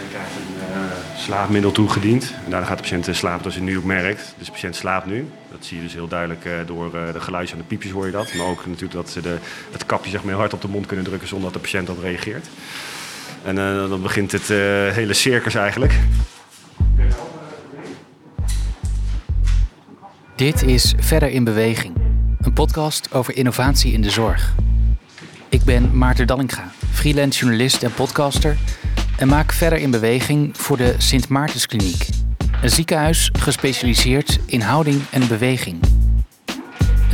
patiënt krijgt een uh, slaapmiddel toegediend. En daarna gaat de patiënt slapen als hij nu ook merkt. Dus de patiënt slaapt nu. Dat zie je dus heel duidelijk door de geluidjes en de piepjes hoor je dat. Maar ook natuurlijk dat ze de, het kapje zeg maar, hard op de mond kunnen drukken zonder dat de patiënt op reageert. En dan begint het hele circus eigenlijk. Dit is Verder in Beweging, een podcast over innovatie in de zorg. Ik ben Maarten Dallinga, freelance journalist en podcaster en maak Verder in Beweging voor de Sint Maartenskliniek, een ziekenhuis gespecialiseerd in houding en beweging.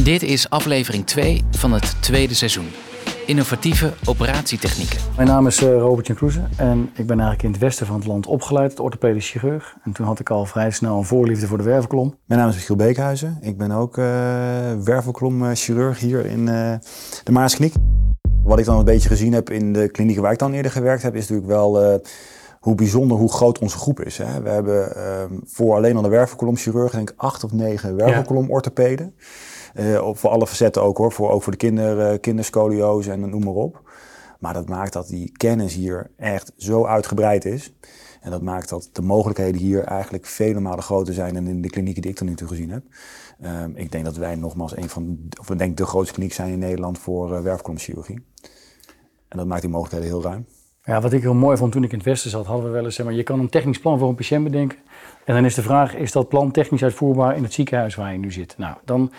Dit is aflevering 2 van het tweede seizoen innovatieve operatietechnieken. Mijn naam is uh, Robert Jan Kroeze en ik ben eigenlijk in het westen van het land opgeleid tot orthopedisch chirurg. En toen had ik al vrij snel een voorliefde voor de wervelkolom. Mijn naam is Michiel Beekhuizen. Ik ben ook uh, wervelkolomchirurg hier in uh, de Maaskliniek. Wat ik dan een beetje gezien heb in de klinieken waar ik dan eerder gewerkt heb, is natuurlijk wel hoe bijzonder, hoe groot onze groep is. Hè. We hebben ehm, voor alleen al de wervelkolomchirurg denk ik acht of negen wervelkolomorthopeden. Uh, voor alle facetten ook hoor, voor, ook voor de kinder, uh, kinderscoliose en noem maar op. Maar dat maakt dat die kennis hier echt zo uitgebreid is. En dat maakt dat de mogelijkheden hier eigenlijk vele malen groter zijn dan in de klinieken die ik tot nu toe gezien heb. Um, ik denk dat wij nogmaals een van, of ik denk de grootste kliniek zijn in Nederland voor uh, werfkolomchirurgie. En dat maakt die mogelijkheden heel ruim. Ja, wat ik heel mooi vond toen ik in het Westen zat, hadden we wel eens, zeg maar, je kan een technisch plan voor een patiënt bedenken. En dan is de vraag, is dat plan technisch uitvoerbaar in het ziekenhuis waar je nu zit? Nou, dan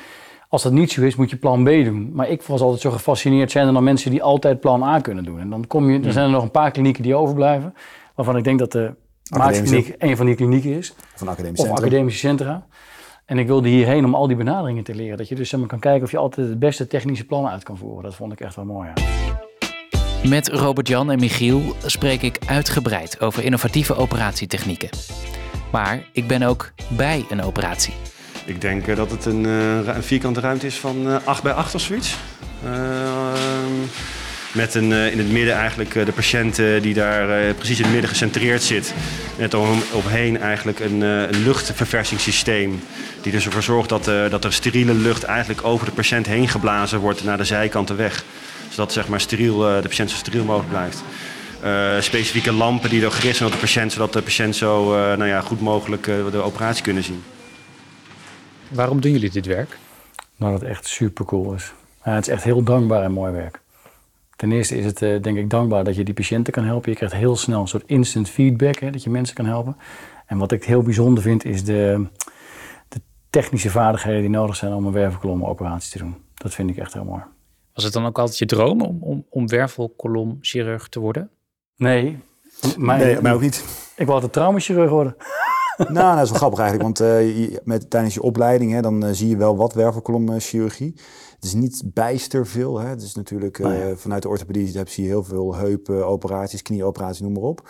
als dat niet zo is, moet je plan B doen. Maar ik was altijd zo gefascineerd, zijn er dan mensen die altijd plan A kunnen doen? En dan, kom je, dan zijn er nog een paar klinieken die overblijven, waarvan ik denk dat de Maartenskliniek een van die klinieken is. Van academische of academische centra. En ik wilde hierheen om al die benaderingen te leren. Dat je dus kan kijken of je altijd het beste technische plan uit kan voeren. Dat vond ik echt wel mooi. Met Robert-Jan en Michiel spreek ik uitgebreid over innovatieve operatietechnieken. Maar ik ben ook bij een operatie. Ik denk eh, dat het een, eh, een vierkante ruimte is van 8 eh, bij 8 of zoiets. Met een, in het midden eigenlijk de patiënt die daar precies in het midden gecentreerd zit. Net om, omheen eigenlijk een, luchtverversingssysteem. Die dus ervoor zorgt dat, dat er steriele lucht eigenlijk over de patiënt heen geblazen wordt naar de zijkanten weg. Zodat zeg maar, steriel, de patiënt zo steriel mogelijk blijft. Uh, specifieke lampen die er gericht zijn op de patiënt, zodat de patiënt zo uh, nou ja, goed mogelijk uh, de operatie kunnen zien. Waarom doen jullie dit werk? Nou, dat het echt super cool is. Ja, het is echt heel dankbaar en mooi werk. Ten eerste is het uh, denk ik dankbaar dat je die patiënten kan helpen. Je krijgt heel snel een soort instant feedback, hè, dat je mensen kan helpen. En wat ik heel bijzonder vind is de, de technische vaardigheden die nodig zijn om een wervelkolomoperatie te doen. Dat vind ik echt heel mooi. Was het dan ook altijd je droom om, om, om wervelkolomchirurg te worden? Nee, nee, mij ook niet. Ik wou altijd traumachirurg worden. nou, dat is wel grappig eigenlijk, want uh, met, tijdens je opleiding hè, dan uh, zie je wel wat wervelkolomchirurgie. Het is niet bijster veel. Hè. Het is natuurlijk uh, vanuit de orthopedie heb, zie je heel veel heupoperaties, knieoperaties, noem maar op.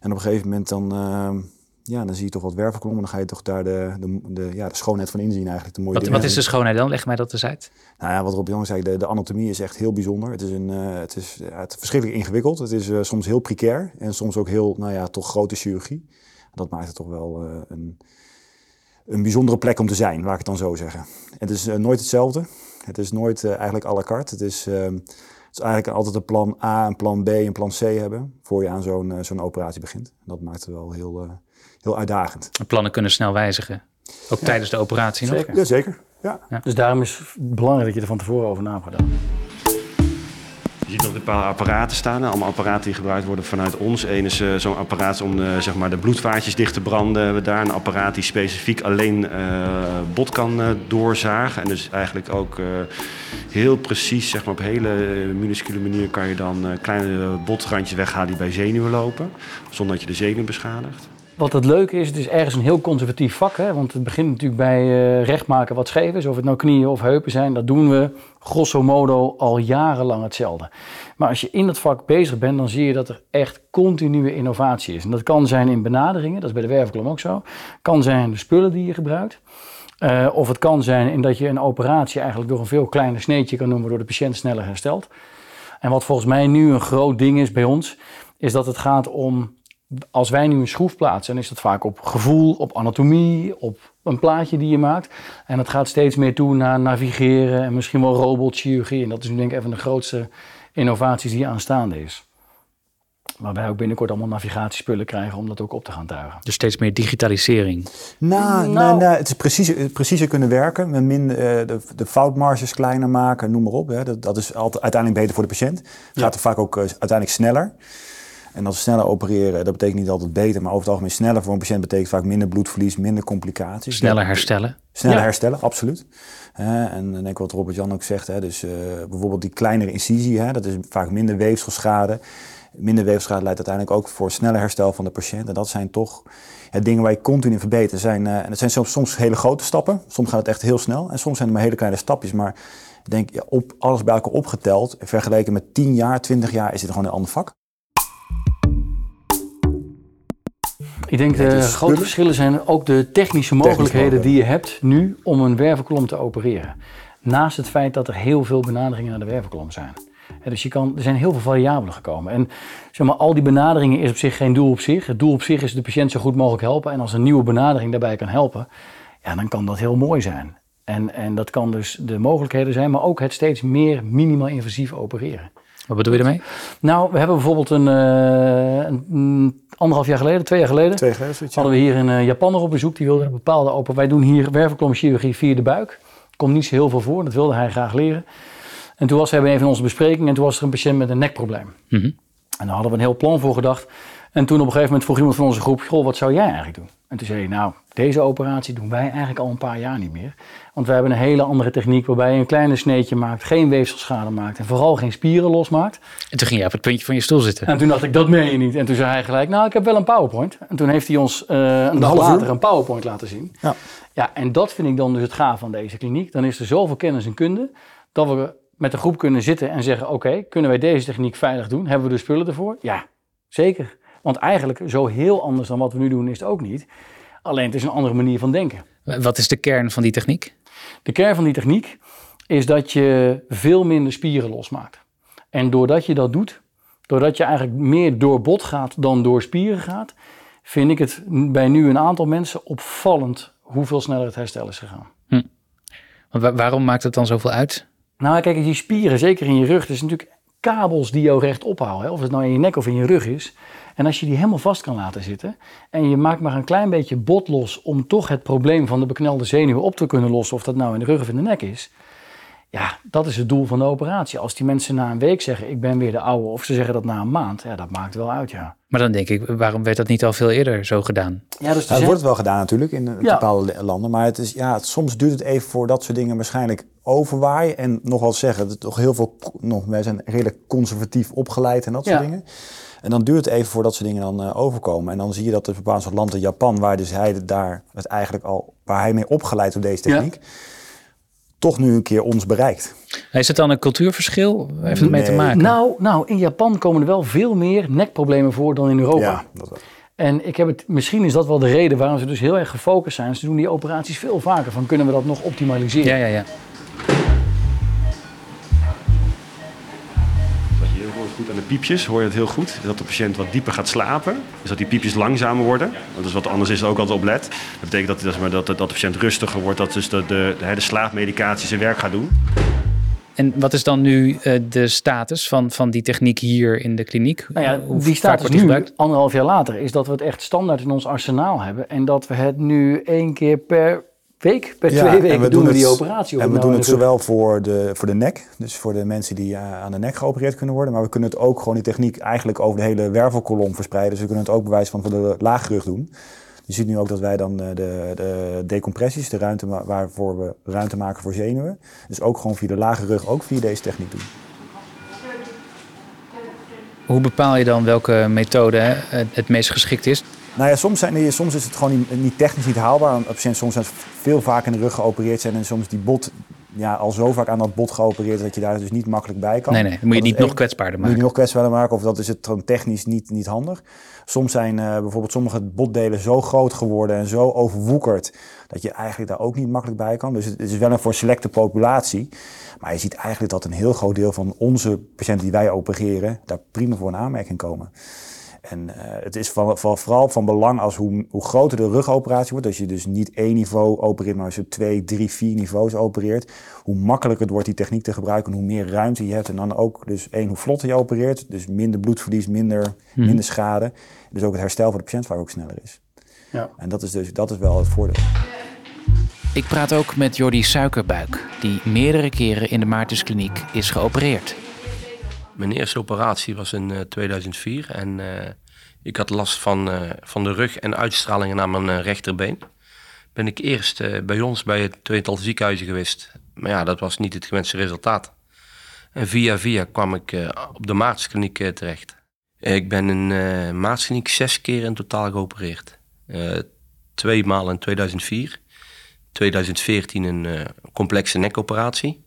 En op een gegeven moment dan, ehm, ja, dan zie je toch wat wervelkolom. En dan ga je toch daar de, de, de, ja, de schoonheid van inzien eigenlijk. De mooie wat, wat is de schoonheid dan? Leg mij dat eens uit. Nou ja, wat Rob Jong zei, de, de anatomie is echt heel bijzonder. Het is, een, het is, het is verschrikkelijk ingewikkeld. Het is soms heel precair en soms ook heel, nou ja, toch grote chirurgie. Dat maakt het toch wel een, een bijzondere plek om te zijn, laat ik het dan zo zeggen. Het is uh, nooit hetzelfde. Het is nooit uh, eigenlijk à la carte. Het is, het is eigenlijk altijd een plan A, een plan B en plan C hebben... voor je aan zo'n zo'n operatie begint. Dat maakt het wel heel, heel uitdagend. plannen kunnen snel wijzigen. Ook ja. tijdens de operatie zeker. nog? Ja, zeker. Ja. ja. Dus daarom is het belangrijk dat je er van tevoren over na hebt gedaan. Ziet nog een paar apparaten staan. Allemaal apparaten die gebruikt worden vanuit ons. Eén is uh, zo'n apparaat om de, zeg maar de bloedvaatjes dicht te branden. We hebben daar een apparaat die specifiek alleen uh, bot kan doorzagen. En dus eigenlijk ook heel precies, zeg maar op hele minuscule manier kan je dan kleine botrandjes weghalen die bij zenuwen lopen. Zonder dat je de zenuw beschadigt. Wat het leuke is, het is ergens een heel conservatief vak. Hè? Want het begint natuurlijk bij uh, rechtmaken wat scheef is. Of het nou knieën of heupen zijn. Dat doen we grosso modo al jarenlang hetzelfde. Maar als je in dat vak bezig bent, dan zie je dat er echt continue innovatie is. En dat kan zijn in benaderingen, dat is bij de wervelkolom ook zo. Kan zijn de spullen die je gebruikt. Uh, of het kan zijn in dat je een operatie eigenlijk door een veel kleiner sneetje kan doen, waardoor de patiënt sneller herstelt. En wat volgens mij nu een groot ding is bij ons, is dat het gaat om als wij nu een schroef plaatsen, dan is dat vaak op gevoel, op anatomie, op een plaatje die je maakt. En dat gaat steeds meer toe naar navigeren en misschien wel robotchirurgie. En dat is nu denk ik even de grootste innovaties die aanstaande is. Maar wij ook binnenkort allemaal navigatiespullen krijgen om dat ook op te gaan tuigen. Dus steeds meer digitalisering. Nou, Nou. nee, nee, het is precies, preciezer kunnen werken, met minder, eh, de, de foutmarges kleiner maken, noem maar op. Hè. Dat, dat is altijd, uiteindelijk beter voor de patiënt. Gaat er vaak ook eh, uiteindelijk sneller. En als we sneller opereren, dat betekent niet altijd beter, maar over het algemeen sneller voor een patiënt betekent vaak minder bloedverlies, minder complicaties. Sneller herstellen. Sneller Ja. herstellen, absoluut. En dan denk ik wat Robert Jan ook zegt, hè, dus eh, bijvoorbeeld die kleinere incisie, hè, dat is vaak minder weefselschade. Minder weefselschade leidt uiteindelijk ook voor sneller herstel van de patiënt. En dat zijn toch ja, dingen waar je continu in verbetert. Zijn, eh, en dat zijn soms, soms hele grote stappen, soms gaat het echt heel snel en soms zijn het maar hele kleine stapjes. Maar ik denk, ja, op, alles bij elkaar opgeteld, vergeleken met 10 jaar, 20 jaar, is dit gewoon een ander vak. Ik denk de grote spullen. verschillen zijn ook de technische mogelijkheden die je hebt nu om een wervelkolom te opereren. Naast het feit dat er heel veel benaderingen naar de wervelkolom zijn. Hè, Dus je kan, er zijn heel veel variabelen gekomen. En zeg maar, al die benaderingen is op zich geen doel op zich. Het doel op zich is de patiënt zo goed mogelijk helpen. En als een nieuwe benadering daarbij kan helpen, ja, dan kan dat heel mooi zijn. En, en dat kan dus de mogelijkheden zijn, maar ook het steeds meer minimaal invasief opereren. Wat bedoel je ermee? Nou, we hebben bijvoorbeeld een, eh, een anderhalf jaar geleden, twee jaar geleden, Twee geleden, zoiets, ja. hadden we hier een eh, Japanner op bezoek. Die wilde een bepaalde open. Wij doen hier wervelkolomchirurgie via de buik. Komt niet zo heel veel voor. Dat wilde hij graag leren. En toen was hij bij een van onze besprekingen. En toen was er een patiënt met een nekprobleem. Mhm. En daar hadden we een heel plan voor gedacht. En toen op een gegeven moment vroeg iemand van onze groep: Goh, wat zou jij eigenlijk doen? En toen zei hij: Nou, deze operatie doen wij eigenlijk al een paar jaar niet meer. Want wij hebben een hele andere techniek waarbij je een kleine sneetje maakt, geen weefselschade maakt en vooral geen spieren losmaakt. En toen ging je op het puntje van je stoel zitten. En toen dacht ik, dat meen je niet. En toen zei hij gelijk, nou, ik heb wel een PowerPoint. En toen heeft hij ons eh, een dag uur? later een PowerPoint laten zien. Ja. Ja, en dat vind ik dan dus het gaaf van deze kliniek. Dan is er zoveel kennis en kunde dat we met de groep kunnen zitten en zeggen: Oké, kunnen wij deze techniek veilig doen? Hebben we de spullen ervoor? Ja, zeker. Want eigenlijk zo heel anders dan wat we nu doen is het ook niet. Alleen het is een andere manier van denken. Wat is de kern van die techniek? De kern van die techniek is dat je veel minder spieren losmaakt. En doordat je dat doet, doordat je eigenlijk meer door bot gaat dan door spieren gaat, vind ik het bij nu een aantal mensen opvallend hoeveel sneller het herstel is gegaan. Want wa- waarom maakt het dan zoveel uit? Nou, kijk, die spieren, zeker in je rug, dat is natuurlijk kabels die jou recht ophouden. Hè? Of het nou in je nek of in je rug is. En als je die helemaal vast kan laten zitten en je maakt maar een klein beetje bot los om toch het probleem van de beknelde zenuwen op te kunnen lossen, of dat nou in de rug of in de nek is. Ja, dat is het doel van de operatie. Als die mensen na een week zeggen, ik ben weer de oude, of ze zeggen dat na een maand, ja, dat maakt wel uit, ja. Maar dan denk ik, waarom werd dat niet al veel eerder zo gedaan? Ja, dus Nou, het wordt wel gedaan natuurlijk in Ja. bepaalde landen. Maar het is, ja, het- soms duurt het even voor dat soort dingen waarschijnlijk overwaaien. En nog wel zeggen, dat toch heel veel, nog, wij zijn redelijk conservatief opgeleid en dat soort Ja. dingen. En dan duurt het even voordat soort dingen dan eh, overkomen. En dan zie je dat er bepaalde soort landen, Japan, waar dus hij het daar het eigenlijk al, waar hij mee opgeleid door deze Ja. Toch nu een keer ons bereikt. Is het dan een cultuurverschil? Heeft het mee te Nee. maken? Nou, nou, in Japan komen er wel veel meer nekproblemen voor dan in Europa. Ja, dat wel. En ik heb het, misschien is dat wel de reden waarom ze dus heel erg gefocust zijn. Ze doen die operaties veel vaker. Van kunnen we dat nog optimaliseren? Ja, ja, ja. Goed aan de piepjes, hoor je het heel goed. Dat de patiënt wat dieper gaat slapen. Dus dat die piepjes langzamer worden. Dat is wat anders is er ook altijd op let. Dat betekent dat, dat, dat, dat de patiënt rustiger wordt. Dat dus de, de, de, de slaapmedicatie zijn werk gaat doen. En wat is dan nu eh, de status van, van die techniek hier in de kliniek? Nou ja, Hoe die status wordt die nu, gebruikt? anderhalf jaar later, is dat we het echt standaard in ons arsenaal hebben. En dat we het nu één keer per week, per Ja, twee en weken we doen we het- die operatie. op En we nou doen het rug. zowel voor de, voor de nek, dus voor de mensen die eh, aan de nek geopereerd kunnen worden. Maar we kunnen het ook gewoon die techniek eigenlijk over de hele wervelkolom verspreiden. Dus we kunnen het ook bewijs van voor de laagrug doen. Je ziet nu ook dat wij dan eh, de, de decompressies, de ruimte waarvoor we ruimte maken voor zenuwen. Dus ook gewoon via de lage rug, ook via deze techniek doen. Hoe bepaal je dan welke methode het meest geschikt is? Nou ja, soms, zijn die, soms is het gewoon niet, niet technisch niet haalbaar. Een patiënt soms zijn veel vaak in de rug geopereerd zijn en soms die bot ja, al zo vaak aan dat bot geopereerd dat je daar dus niet makkelijk bij kan. Nee, nee, dan moet je niet nog kwetsbaarder Moet je maken. nog kwetsbaarder maken of dat is het gewoon technisch niet, niet handig. Soms zijn eh, bijvoorbeeld sommige botdelen zo groot geworden en zo overwoekerd dat je eigenlijk daar ook niet makkelijk bij kan. Dus het is wel een voor selecte populatie. Maar je ziet eigenlijk dat een heel groot deel van onze patiënten die wij opereren daar prima voor in aanmerking komen. En uh, het is van, van, vooral van belang als hoe, hoe groter de rugoperatie wordt, als je dus niet één niveau opereert, maar als je twee, drie, vier niveaus opereert, hoe makkelijker het wordt die techniek te gebruiken, hoe meer ruimte je hebt. En dan ook dus één, hoe vlotter je opereert, dus minder bloedverlies, minder, Mhm. minder schade. Dus ook het herstel voor de patiënt vaak ook sneller is. Ja. En dat is dus dat is wel het voordeel. Ik praat ook met Jordi Suikerbuik, die meerdere keren in de Maartenskliniek is geopereerd. Mijn eerste operatie was in eh, 2004 en eh, ik had last van, eh, van de rug en uitstralingen naar mijn eh, rechterbeen. Ben ik eerst eh, bij ons bij het tweetal ziekenhuizen geweest. Maar ja, dat was niet het gewenste resultaat. En via via kwam ik eh, op de Maartenskliniek eh, terecht. Eh, ik ben in eh Maartenskliniek zes keer in totaal geopereerd. Eh, twee maal in 2004. 2014 een eh, complexe nekoperatie.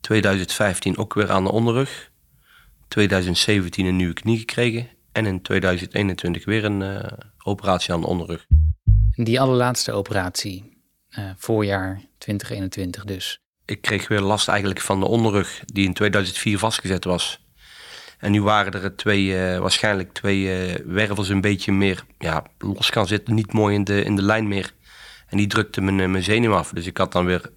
2015 ook weer aan de onderrug. 2017 een nieuwe knie gekregen. En in 2021 weer een eh, operatie aan de onderrug. Die allerlaatste operatie, eh, voorjaar 2021 dus. Ik kreeg weer last eigenlijk van de onderrug die in 2004 vastgezet was. En nu waren er twee, eh, waarschijnlijk twee wervels een beetje meer ja, los gaan zitten. Niet mooi in de, in de lijn meer. En die drukte mijn, mijn zenuw af. Dus ik had dan weer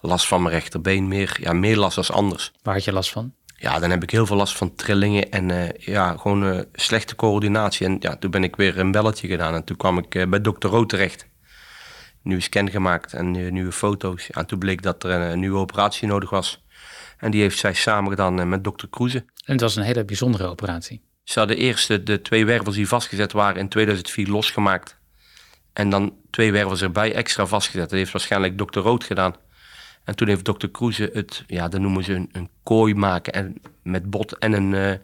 last van mijn rechterbeen. Meer, ja, meer last als anders. Waar had je last van? Ja, dan heb ik heel veel last van trillingen en eh, ja, gewoon eh, slechte coördinatie. En ja, toen ben ik weer een belletje gedaan en toen kwam ik eh, bij dokter Rood terecht. Nieuwe scan gemaakt en nieuwe foto's. En toen bleek dat er een, een nieuwe operatie nodig was. En die heeft zij samen gedaan met dokter Kroeze. En het was een hele bijzondere operatie. Ze hadden eerst de, de twee wervels die vastgezet waren in 2004 losgemaakt. En dan twee wervels erbij extra vastgezet. Dat heeft waarschijnlijk dokter Rood gedaan. En toen heeft dokter Kroeze het, ja, dat noemen ze een, een kooi maken en met bot en een eh,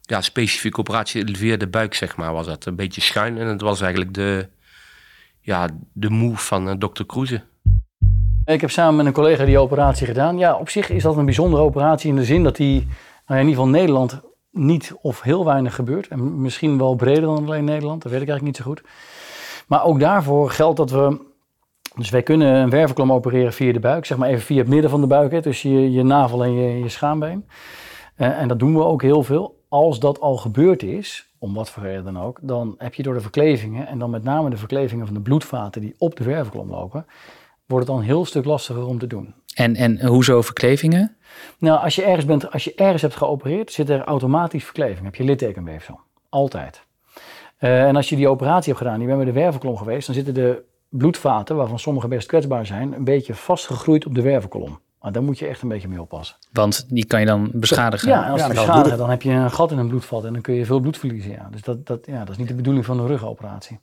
ja, specifieke operatie via de buik, zeg maar, was dat. Een beetje schuin en het was eigenlijk de, ja, de move van eh, dokter Kroeze. Ik heb samen met een collega die operatie gedaan. Ja, op zich is dat een bijzondere operatie in de zin dat die nou ja, in ieder geval Nederland niet of heel weinig gebeurt. En misschien wel breder dan alleen Nederland, dat weet ik eigenlijk niet zo goed. Maar ook daarvoor geldt dat we. Dus wij kunnen een wervelklom opereren via de buik, zeg maar even via het midden van de buik, hè, tussen je, je navel en je, je schaambeen. Eh, en dat doen we ook heel veel. Als dat al gebeurd is, om wat voor reden dan ook, dan heb je door de verklevingen, en dan met name de verklevingen van de bloedvaten die op de wervelklom lopen, wordt het dan een heel stuk lastiger om te doen. En, en hoezo verklevingen? Nou, als je ergens bent, als je ergens hebt geopereerd, zit er automatisch verkleving. Heb je littekenweefsel. Altijd. Eh, en als je die operatie hebt gedaan, je bent bij de wervelkolom geweest, dan zitten de bloedvaten, waarvan sommige best kwetsbaar zijn, een beetje vastgegroeid op de wervelkolom. Maar daar moet je echt een beetje mee oppassen. Want die kan je dan beschadigen. Ja, en als Ja, die dan beschadigen, dan heb je een gat in een bloedvat en dan kun je veel bloed verliezen. Ja. Dus dat, dat, ja, dat is niet de bedoeling van een rugoperatie.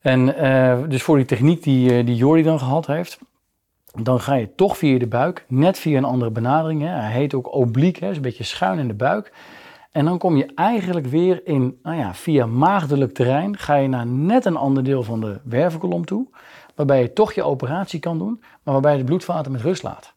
En eh, dus voor die techniek die, eh, die Jordi dan gehad heeft, dan ga je toch via de buik, net via een andere benadering. Hè. Hij heet ook obliek, hè, is een beetje schuin in de buik. En dan kom je eigenlijk weer in, nou ja, via maagdelijk terrein, ga je naar net een ander deel van de wervelkolom toe. Waarbij je toch je operatie kan doen, maar waarbij je de bloedvaten met rust laat.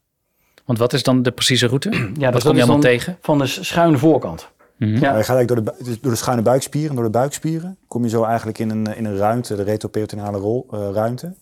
Want wat is dan de precieze route? Ja, wat dat kom je allemaal dan tegen? Van de schuine voorkant. Mhm. Ja. Je gaat eigenlijk door de, dus door de schuine buikspieren, door de buikspieren, kom je zo eigenlijk in een, in een ruimte, de retroperitoneale rol, eh, ruimte.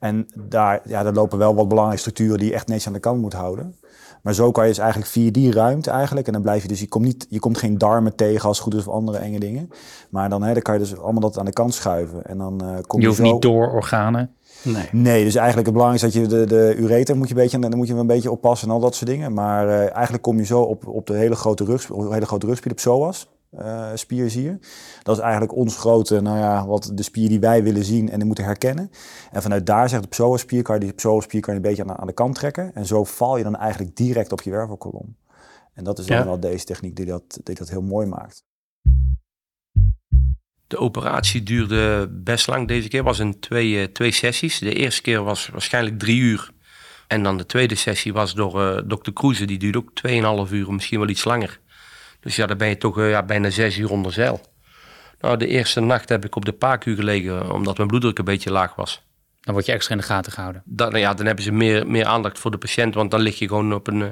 En daar, ja, daar lopen wel wat belangrijke structuren die je echt netjes aan de kant moet houden. Maar zo kan je dus eigenlijk via die ruimte eigenlijk, en dan blijf je dus, je komt, niet, je komt geen darmen tegen als het goed is of andere enge dingen. Maar dan, hè, dan kan je dus allemaal dat aan de kant schuiven. En dan eh, kom Je je, hoeft zo... niet door organen. Nee. Nee, dus eigenlijk het belangrijkste is dat je de, de ureter moet je een beetje, dan moet je een beetje oppassen en al dat soort dingen. Maar eh, eigenlijk kom je zo op, op de hele grote rug, op hele grote rugspier, de psoas. Eh spier zie je. Dat is eigenlijk ons grote, nou ja, wat de spier die wij willen zien en die moeten herkennen. En vanuit daar zegt de psoaspier, kan je die psoaspier kan je een beetje aan, de- aan de kant trekken. En zo val je dan eigenlijk direct op je wervelkolom. En dat is dan Ja. wel deze techniek die dat, die dat heel mooi maakt. De operatie duurde best lang. Deze keer was in twee, eh, twee sessies. De eerste keer was waarschijnlijk drie uur. En dan de tweede sessie was door eh, dokter Kroeze. Die duurde ook 2,5 uur, misschien wel iets langer. Dus ja, dan ben je toch eh, ja, bijna zes uur onder zeil. Nou, de eerste nacht heb ik op de paakuur gelegen, omdat mijn bloeddruk een beetje laag was. Dan word je extra in de gaten gehouden. Dan, ja, dan hebben ze meer, meer aandacht voor de patiënt, want dan lig je gewoon op een eh,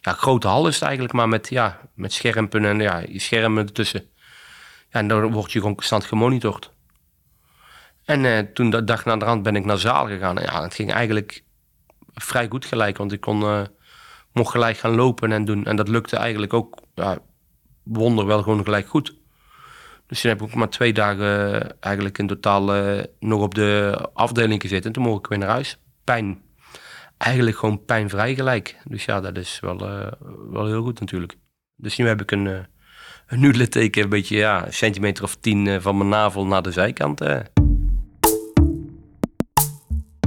ja, grote hal is het eigenlijk, maar met, ja, met schermen en ja, je schermen ertussen. Ja, en dan word je gewoon constant gemonitord. En eh, toen de dag na de rand ben ik naar zaal gegaan. En ja, het ging eigenlijk vrij goed gelijk, want ik kon, eh, mocht gelijk gaan lopen en doen. En dat lukte eigenlijk ook, ja, wonder wel gewoon gelijk goed. Dus toen heb ik ook maar twee dagen eh, eigenlijk in totaal eh, nog op de afdeling gezeten. En toen mocht ik weer naar huis. Pijn. Eigenlijk gewoon pijnvrij gelijk. Dus ja, dat is wel, eh, wel heel goed natuurlijk. Dus nu heb ik een, eh een nu litteken, een beetje ja, een centimeter of tien van mijn navel naar de zijkant. En,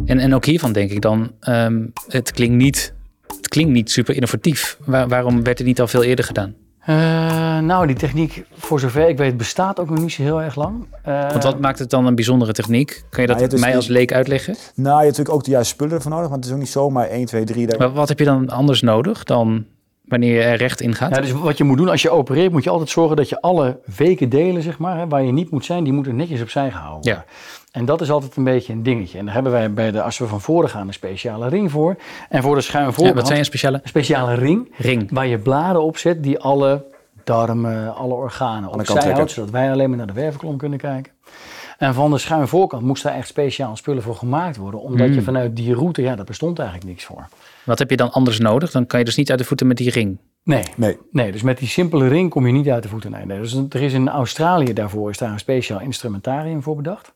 en ook hiervan denk ik dan, ehm, het, klinkt niet, het klinkt niet super innovatief. Waar- waarom werd het niet al veel eerder gedaan? Eh, nou, die techniek, voor zover ik weet, bestaat ook nog niet zo heel erg lang. Eh, Want wat maakt het dan een bijzondere techniek? Kan je dat Nou, is mij als leek uitleggen? Nou, je hebt natuurlijk ook de juiste spullen ervoor nodig, want het is ook niet zomaar 1, 2, 3. Daar... Maar wat heb je dan anders nodig dan wanneer je er recht in gaat? Ja, dus wat je moet doen als je opereert, moet je altijd zorgen dat je alle weken delen, zeg maar, hè, waar je niet moet zijn, die moeten netjes opzij gehouden worden. En dat is altijd een beetje een dingetje. En daar hebben wij bij de, als we van voren gaan, een speciale ring voor. En voor de schuin Ja, voorkant, wat zijn een speciale een speciale ring, ring? waar je bladen op zet die alle darmen, alle organen opzij houdt, zodat wij alleen maar naar de wervelkolom kunnen kijken. En van de schuin voorkant moest daar echt speciaal spullen voor gemaakt worden, omdat Hmm. je vanuit die route, ja, daar bestond eigenlijk niks voor. Wat heb je dan anders nodig? Dan kan je dus niet uit de voeten met die ring. Nee, Nee, Nee, dus met die simpele ring kom je niet uit de voeten. Nee, nee. Dus er is in Australië daarvoor is daar een speciaal instrumentarium voor bedacht.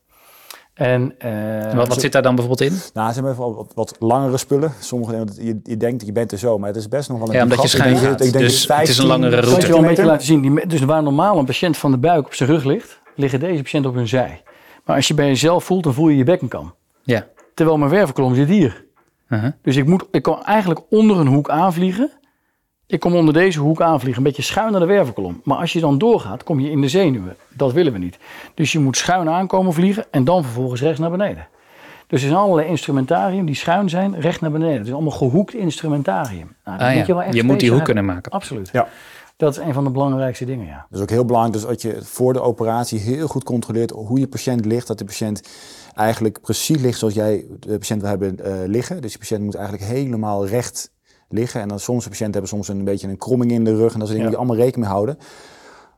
En, eh, wat zit daar dan bijvoorbeeld in? nou, ze hebben wat, wat langere spullen. Sommige dingen, dat je, je denkt, je bent er zo, maar het is best nog wel een Ja, omdat je gat. Denk- gaat. ik denk Dus dat het is een 15 langere Ik zal route. je wel een beetje laten zien. Die, dus waar normaal een patiënt van de buik op zijn rug ligt, liggen deze patiënten op hun zij. Maar als je bij jezelf voelt, dan voel je je bekkenkam. Ja. Terwijl mijn wervelkolom zit hier. Uh-huh. Dus ik, moet, ik kan eigenlijk onder een hoek aanvliegen. Ik kom onder deze hoek aanvliegen, een beetje schuin naar de wervelkolom. Maar als je dan doorgaat, kom je in de zenuwen. Dat willen we niet. Dus je moet schuin aankomen vliegen en dan vervolgens rechts naar beneden. Dus er zijn allerlei instrumentarium die schuin zijn, recht naar beneden. Het is allemaal gehoekt instrumentarium. Nou, Ah, moet ja. wel echt Je moet die hoek hebben. kunnen maken. Absoluut. Ja. Dat is een van de belangrijkste dingen, ja. Dat is ook heel belangrijk dus dat je voor de operatie heel goed controleert hoe je patiënt ligt. Dat de patiënt eigenlijk precies ligt zoals jij de patiënt wil hebben eh, liggen. Dus de patiënt moet eigenlijk helemaal recht liggen. En dan soms de patiënten hebben soms een beetje een kromming in de rug. En dat soort dingen Ja. je allemaal rekening mee houden.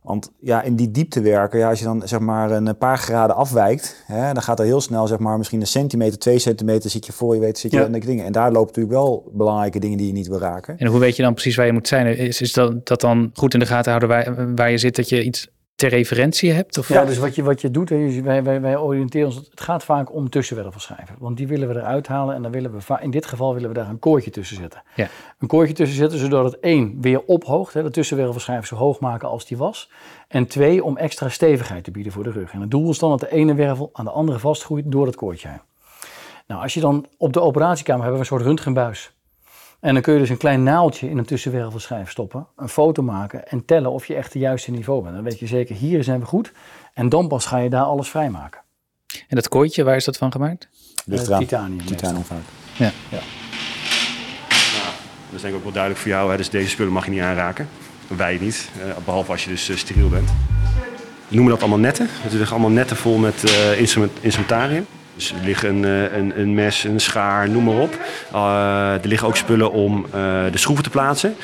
Want ja, in die diepte werken, ja, als je dan zeg maar een paar graden afwijkt, hè, dan gaat er heel snel zeg maar misschien een centimeter, twee centimeter zit je voor je weet zit je Ja. dingen. En daar lopen natuurlijk wel belangrijke dingen die je niet wil raken. En hoe weet je dan precies waar je moet zijn? Is, is dat, dat dan goed in de gaten houden waar, waar je zit, dat je iets ter referentie hebt? Of? Ja, dus wat je, wat je doet, hè, wij, wij, wij oriënteren ons, het gaat vaak om tussenwervelschijven. Want die willen we eruit halen en dan willen we, in dit geval willen we daar een koordje tussen zetten. Ja. Een koordje tussen zetten zodat het één, weer ophoogt, hè, de tussenwervelschijf zo hoog maken als die was. En twee, om extra stevigheid te bieden voor de rug. En het doel is dan dat de ene wervel aan de andere vastgroeit door dat koordje heen. Nou, als je dan op de operatiekamer hebben we een soort röntgenbuis. En dan kun je dus een klein naaldje in een tussenwervelschijf stoppen, een foto maken en tellen of je echt het juiste niveau bent. Dan weet je zeker, hier zijn we goed. En dan pas ga je daar alles vrijmaken. En dat kooitje, waar is dat van gemaakt? Ligt Eh, titanium. Titanium vaak. Ja. Dat is denk ik ook wel duidelijk voor jou. Hè? Dus deze spullen mag je niet aanraken. Wij niet, eh, behalve als je dus eh, steriel bent. We noemen dat allemaal netten. Het liggen allemaal netten vol met eh, instrument, instrumentarium. Dus er liggen een, eh, een, een mes, een schaar, noem maar op. Eh, er liggen ook spullen om eh, de schroeven te plaatsen.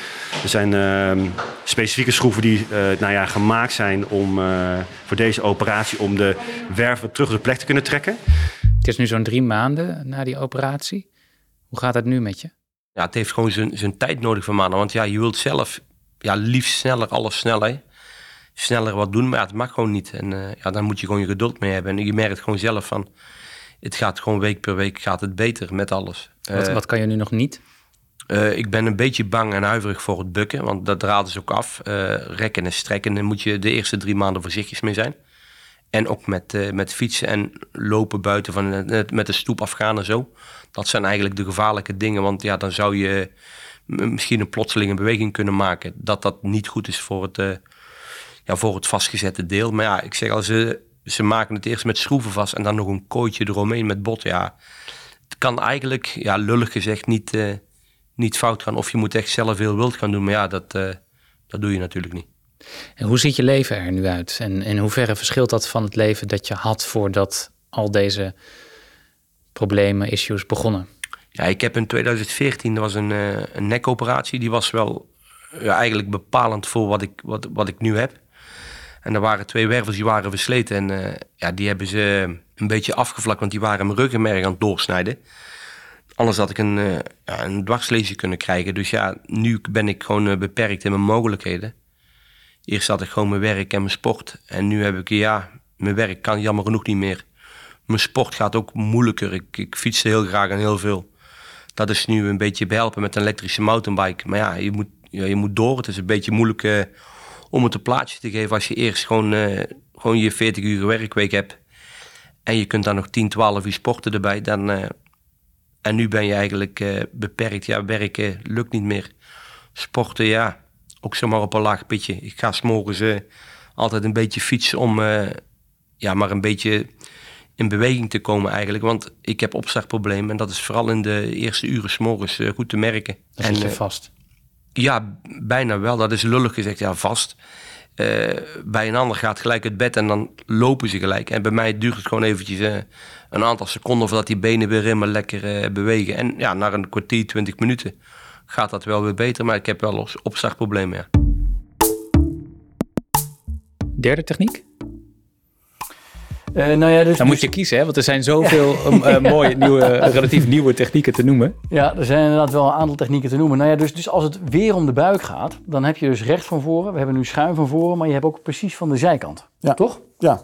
Er zijn ehm, specifieke schroeven die eh, nou ja, gemaakt zijn om, eh, voor deze operatie om de werven terug op de plek te kunnen trekken. Het is nu zo'n drie maanden na die operatie. Hoe gaat het nu met je? Ja, het heeft gewoon zijn, zijn tijd nodig van mannen. Want ja, je wilt zelf ja, liefst sneller, alles sneller. Sneller wat doen, maar ja, het mag gewoon niet. En eh, ja, daar moet je gewoon je geduld mee hebben. En je merkt gewoon zelf van, het gaat gewoon week per week gaat het beter met alles. Wat, Eh, wat kan je nu nog niet? eh, ik ben een beetje bang en huiverig voor het bukken, want dat draden ze ook af. Eh, rekken en strekken, daar moet je de eerste drie maanden voorzichtig mee zijn. En ook met, met fietsen en lopen buiten, van, met de stoep afgaan en zo. Dat zijn eigenlijk de gevaarlijke dingen, want ja, dan zou je misschien een plotselinge beweging kunnen maken. Dat dat niet goed is voor het, ja, voor het vastgezette deel. Maar ja, ik zeg al, ze, ze maken het eerst met schroeven vast en dan nog een kooitje eromheen met bot. Ja, het kan eigenlijk, ja, lullig gezegd, niet, eh, niet fout gaan. Of je moet echt zelf heel wild gaan doen, maar ja, dat, eh, dat doe je natuurlijk niet. En hoe ziet je leven er nu uit? En in hoeverre verschilt dat van het leven dat je had voordat al deze problemen, issues begonnen? Ja, ik heb in 2014, dat was een, eh, een nekoperatie. Die was wel ja, eigenlijk bepalend voor wat ik, wat, wat ik nu heb. En er waren twee wervels die waren versleten. En eh, ja, die hebben ze een beetje afgevlakt, want die waren mijn ruggenmerg aan het doorsnijden. Anders had ik een, eh ja, een kunnen krijgen. Dus ja, nu ben ik gewoon eh, beperkt in mijn mogelijkheden. Eerst had ik gewoon mijn werk en mijn sport. En nu heb ik, ja, mijn werk kan jammer genoeg niet meer. Mijn sport gaat ook moeilijker. Ik, ik fietste heel graag en heel veel. Dat is nu een beetje behelpen met een elektrische mountainbike. Maar ja, je moet, ja, je moet door. Het is een beetje moeilijk uh, om het een plaatsje te geven als je eerst gewoon, uh, gewoon je 40 uur werkweek hebt. En je kunt dan nog 10, 12 uur sporten erbij. Dan, uh, en nu ben je eigenlijk beperkt. Ja, werken lukt niet meer. Sporten, ja, ook zomaar op een laag pitje. Ik ga s'morgens altijd een beetje fietsen om ja, maar een beetje in beweging te komen eigenlijk. Want ik heb opstartproblemen en dat is vooral in de eerste uren s'morgens goed te merken. En, zit je vast? Ja, bijna wel. Dat is lullig gezegd, ja, vast. bij een ander gaat gelijk het bed en dan lopen ze gelijk. En bij mij duurt het gewoon eventjes een aantal seconden voordat die benen weer helemaal lekker bewegen. En ja, na een kwartier, twintig minuten gaat dat wel weer beter. Maar ik heb wel opstartproblemen, ja. Derde techniek? Uh, nou ja, dus, Dan moet je kiezen, hè? want er zijn zoveel uh, mooie, nieuwe, relatief nieuwe technieken te noemen. Ja, er zijn inderdaad wel een aantal technieken te noemen. Nou ja, dus, dus als het weer om de buik gaat, dan heb je dus recht van voren. We hebben nu schuin van voren, maar je hebt ook precies van de zijkant. Ja. Toch? Ja,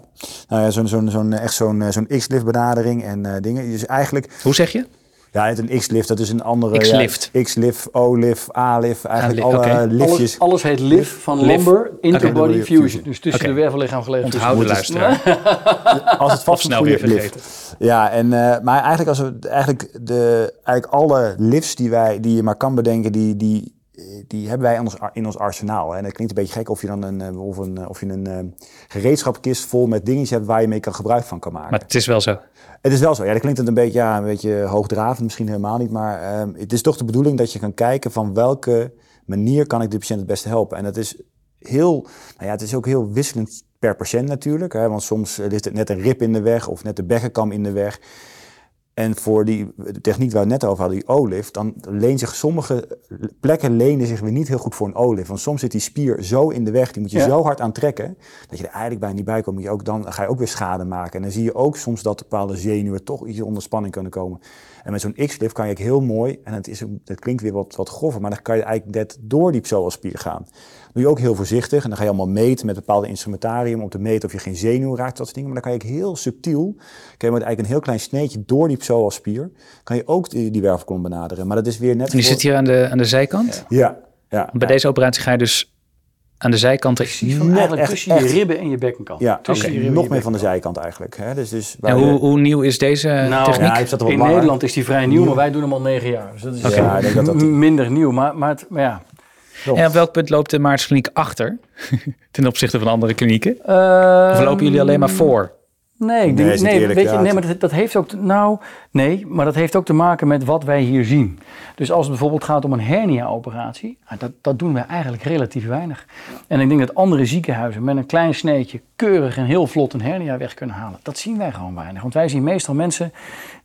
nou ja, zo'n zo'n zo'n echt zo'n zo'n X-lift benadering en uh, dingen. Dus eigenlijk... Hoe zeg je? Ja, het een X-lift, dat is een andere... X-lift. Ja, X-lift, O-lift, A-lift, eigenlijk alle okay. liftjes. Alles, alles heet lift van Lift. lumbar interbody Okay. fusion. Dus tussen Oké. de wervellichaam gelegen. Onthouden luisteraar. Als het vast snel weer vergeten. Ja, en, eh, maar eigenlijk, als we, eigenlijk, de, eigenlijk alle lifts die, wij, die je maar kan bedenken, die, die, die hebben wij in ons, in ons arsenaal. En dat klinkt een beetje gek of je dan een, eh, of een, of je een eh, gereedschapkist vol met dingetjes hebt waar je mee kan gebruik van kan maken. Maar het is wel zo. Het is wel zo. Ja, dat klinkt het een beetje, ja, een beetje hoogdravend, misschien helemaal niet. Maar ehm, het is toch de bedoeling dat je kan kijken van welke manier kan ik de patiënt het beste helpen. En dat is heel, nou ja, het is ook heel wisselend per patiënt natuurlijk. Hè, want soms ligt het net een rib in de weg of net de bekkenkam in de weg. En voor die techniek waar we het net over hadden, die O-lift, dan leent zich sommige plekken lenen zich weer niet heel goed voor een O-lift. Want soms zit die spier zo in de weg, die moet je Ja. zo hard aantrekken, dat je er eigenlijk bij niet bij komt. Je ook, dan ga je ook weer schade maken. En dan zie je ook soms dat bepaalde zenuwen toch iets onder spanning kunnen komen. En met zo'n X-lift kan je heel mooi, en het, is, dat klinkt weer wat, wat grover, maar dan kan je eigenlijk net door die psoasspier gaan. Doe je ook heel voorzichtig en dan ga je allemaal meten met bepaalde instrumentarium om te meten of je geen zenuw raakt, dat soort dingen. Maar dan kan je heel subtiel, kan je met eigenlijk een heel klein sneetje door die psoasspier, kan je ook die, die wervelkolom benaderen. Maar dat is weer net... En die voor- zit hier aan de, aan de zijkant. Ja, ja. Bij deze operatie ga je dus aan de zijkant... Precies van Net eigenlijk echt- tussen je echt. ribben en je bekkenkant. Ja, tussen je nog je meer van de zijkant eigenlijk. Hè? Dus, dus En hoe, hoe nieuw is deze Nou, techniek? Ja, In langer. Nederland is die vrij nieuw, maar wij doen hem al negen jaar. Dus dat is Ja, ik denk dat dat- minder nieuw. Maar, maar, het, maar ja. En op welk punt loopt de Maartenskliniek achter ten opzichte van andere klinieken? Of Ehm, lopen jullie alleen maar voor? Nee, ik Nee, denk, is nee, eerlijk, weet je, nee maar dat, dat heeft ook, nou, nee, maar dat heeft ook te maken met wat wij hier zien. Dus als het bijvoorbeeld gaat om een hernia-operatie, nou, dat, dat doen wij eigenlijk relatief weinig. En ik denk dat andere ziekenhuizen met een klein sneetje keurig en heel vlot een hernia weg kunnen halen. Dat zien wij gewoon weinig. Want wij zien meestal mensen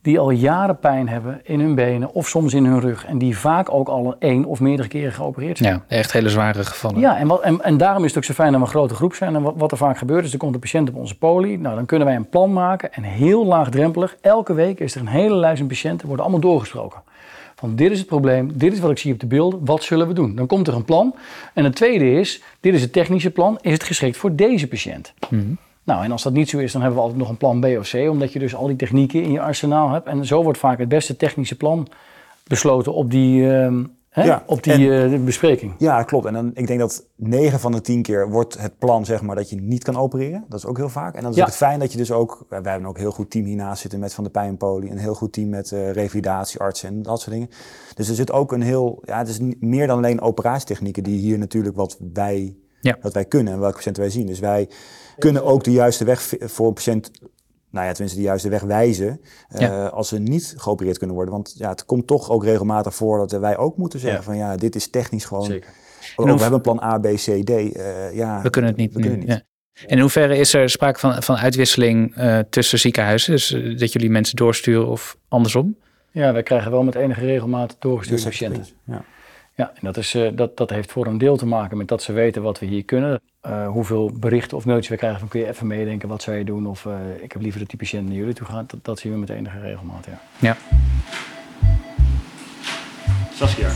die al jaren pijn hebben in hun benen of soms in hun rug. En die vaak ook al één of meerdere keren geopereerd zijn. Ja, echt hele zware gevallen. Ja, en, wat, en, en daarom is het ook zo fijn dat we een grote groep zijn. En wat, wat er vaak gebeurt is, er komt een patiënt op onze poli. Nou, dan kunnen wij een plan maken en heel laagdrempelig. Elke week is er een hele lijst van patiënten, worden allemaal doorgesproken. Van dit is het probleem, dit is wat ik zie op de beelden, wat zullen we doen? Dan komt er een plan. En het tweede is, dit is het technische plan, is het geschikt voor deze patiënt? Nou, en als dat niet zo is, dan hebben we altijd nog een plan B of C, omdat je dus al die technieken in je arsenaal hebt. En zo wordt vaak het beste technische plan besloten op die, ehm, hè, Ja, op die eh, bespreking. Ja, klopt. En dan, ik denk dat 9 van de 10 keer wordt het plan zeg maar, dat je niet kan opereren. Dat is ook heel vaak. En dan is Ja. het fijn dat je dus ook... Wij hebben ook een heel goed team hiernaast zitten met Van de Pijnpolie. Een heel goed team met revalidatieartsen en dat soort dingen. Dus er zit ook een heel... Ja, het is meer dan alleen operatietechnieken die hier natuurlijk wat wij, Ja. wat wij kunnen en welke patiënten wij zien. Dus wij kunnen ook de juiste weg voor een patiënt... Nou ja, tenminste de juiste weg wijzen eh, Ja. als ze niet geopereerd kunnen worden. Want ja, het komt toch ook regelmatig voor dat wij ook moeten zeggen Ja. van ja, dit is technisch gewoon Zeker. ook, hoe- we hebben een plan A, B, C, D. eh, ja, We kunnen het niet We kunnen het niet. Ja. En in hoeverre is er sprake van, van uitwisseling eh, tussen ziekenhuizen? Dus dat jullie mensen doorsturen of andersom? Ja, wij krijgen wel met enige regelmaat doorgestuurde Dus patiënten. Ja. Ja, en dat, is, eh, dat, dat heeft voor een deel te maken met dat ze weten wat we hier kunnen. Eh, hoeveel berichten of mailtjes we krijgen van kun je even meedenken, wat zou je doen? Of eh, ik heb liever dat die patiënt naar jullie toe gaat. Dat, dat zien we met enige regelmaat, ja. Ja. Saskia.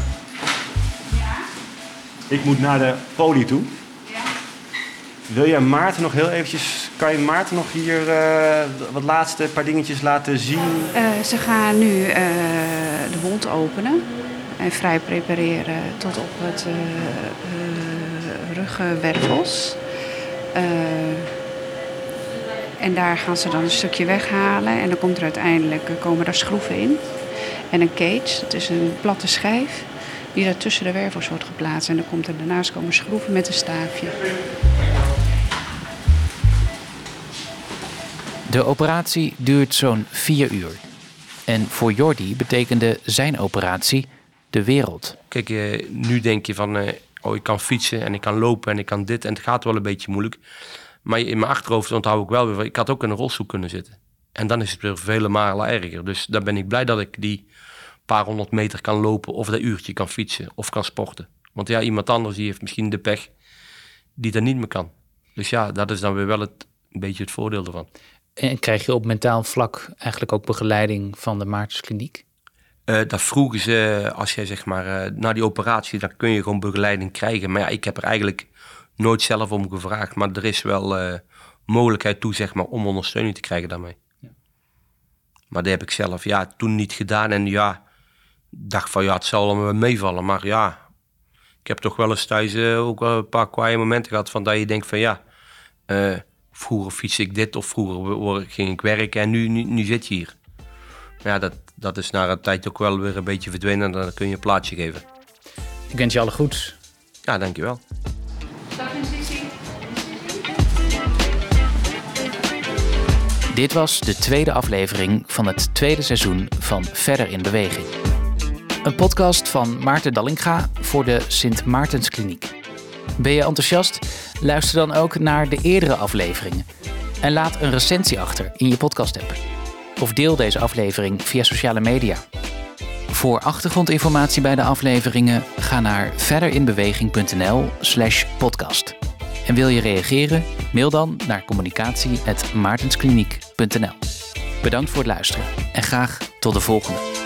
Ik moet naar de poli toe. wil je Maarten nog heel eventjes... Kan je Maarten nog hier eh, wat laatste paar dingetjes laten zien? Uh, ze gaan nu uh, de wond openen en vrij prepareren tot op het ruggenwervels. en daar gaan ze dan een stukje weghalen en dan komt er uiteindelijk komen er schroeven in. En een cage, het is een platte schijf die daar tussen de wervels wordt geplaatst. En dan komt er daarnaast komen schroeven met een staafje. De operatie duurt zo'n vier uur. En voor Jordi betekende zijn operatie de wereld. Kijk, eh, nu denk je van, eh, oh ik kan fietsen en ik kan lopen en ik kan dit. En het gaat wel een beetje moeilijk. Maar in mijn achterhoofd onthoud ik wel weer, ik had ook in een rolstoel kunnen zitten. En dan is het weer vele malen erger. Dus daar ben ik blij dat ik die paar honderd meter kan lopen of dat uurtje kan fietsen of kan sporten. Want ja, iemand anders die heeft misschien de pech die dat niet meer kan. Dus ja, dat is dan weer wel het, een beetje het voordeel ervan. En krijg je op mentaal vlak eigenlijk ook begeleiding van de Maartenskliniek? Uh, dat vroegen ze, als jij zeg maar uh, na die operatie, dan kun je gewoon begeleiding krijgen. Maar ja, ik heb er eigenlijk nooit zelf om gevraagd. Maar er is wel uh, mogelijkheid toe, zeg maar, om ondersteuning te krijgen daarmee. Ja. Maar dat heb ik zelf ja, toen niet gedaan. En ja, dacht van ja, het zal me meevallen. Maar ja, ik heb toch wel eens thuis ook wel een paar kwaaie momenten gehad van dat je denkt van ja, vroeger fiets ik dit of vroeger ging ik werken en nu, nu, nu zit je hier. Ja, dat, dat is na een tijd ook wel weer een beetje verdwenen en dan kun je een plaatsje geven. Ik wens je alle goeds. Ja, dankjewel. Dit was de tweede aflevering van het tweede seizoen van Verder in Beweging. Een podcast van Maarten Dallinga voor de Sint Maartenskliniek. Ben je enthousiast? Luister dan ook naar de eerdere afleveringen. En laat een recensie achter in je podcast-app. Of deel deze aflevering via sociale media. Voor achtergrondinformatie bij de afleveringen ga naar verderinbeweging.nl/slash podcast. En wil je reageren? Mail dan naar communicatie.maartenskliniek.nl. Bedankt voor het luisteren en graag tot de volgende.